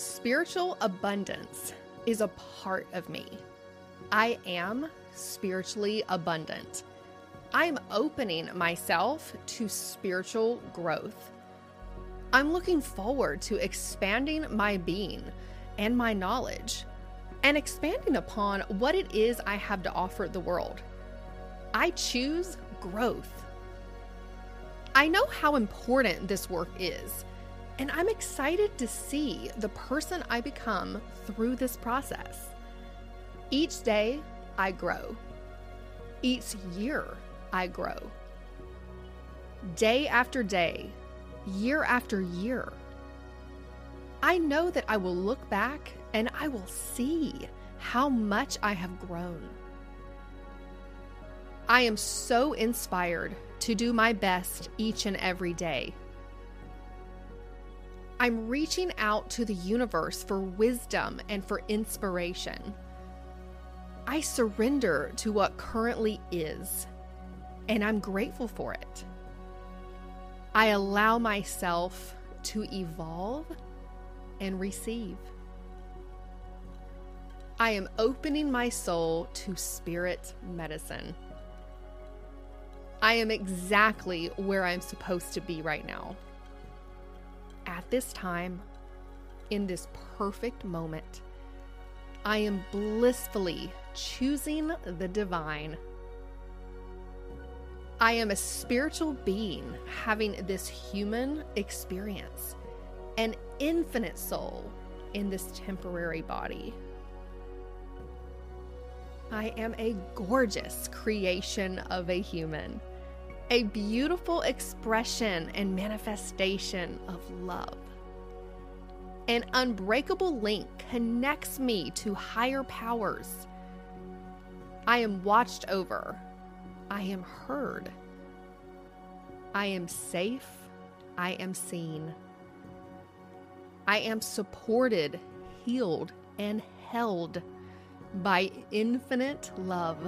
Spiritual abundance is a part of me. I am spiritually abundant. I'm opening myself to spiritual growth. I'm looking forward to expanding my being and my knowledge and expanding upon what it is I have to offer the world. I choose growth. I know how important this work is, and I'm excited to see the person I become through this process. Each day, I grow. Each year, I grow. Day after day, year after year. I know that I will look back and I will see how much I have grown. I am so inspired to do my best each and every day. I'm reaching out to the universe for wisdom and for inspiration. I surrender to what currently is, and I'm grateful for it. I allow myself to evolve and receive. I am opening my soul to spirit medicine. I am exactly where I'm supposed to be right now. At this time, in this perfect moment, I am blissfully choosing the divine. I am a spiritual being having this human experience, an infinite soul in this temporary body. I am a gorgeous creation of a human a beautiful expression and manifestation of love. An unbreakable link connects me to higher powers. I am watched over. I am heard. I am safe. I am seen. I am supported, healed, and held by infinite love.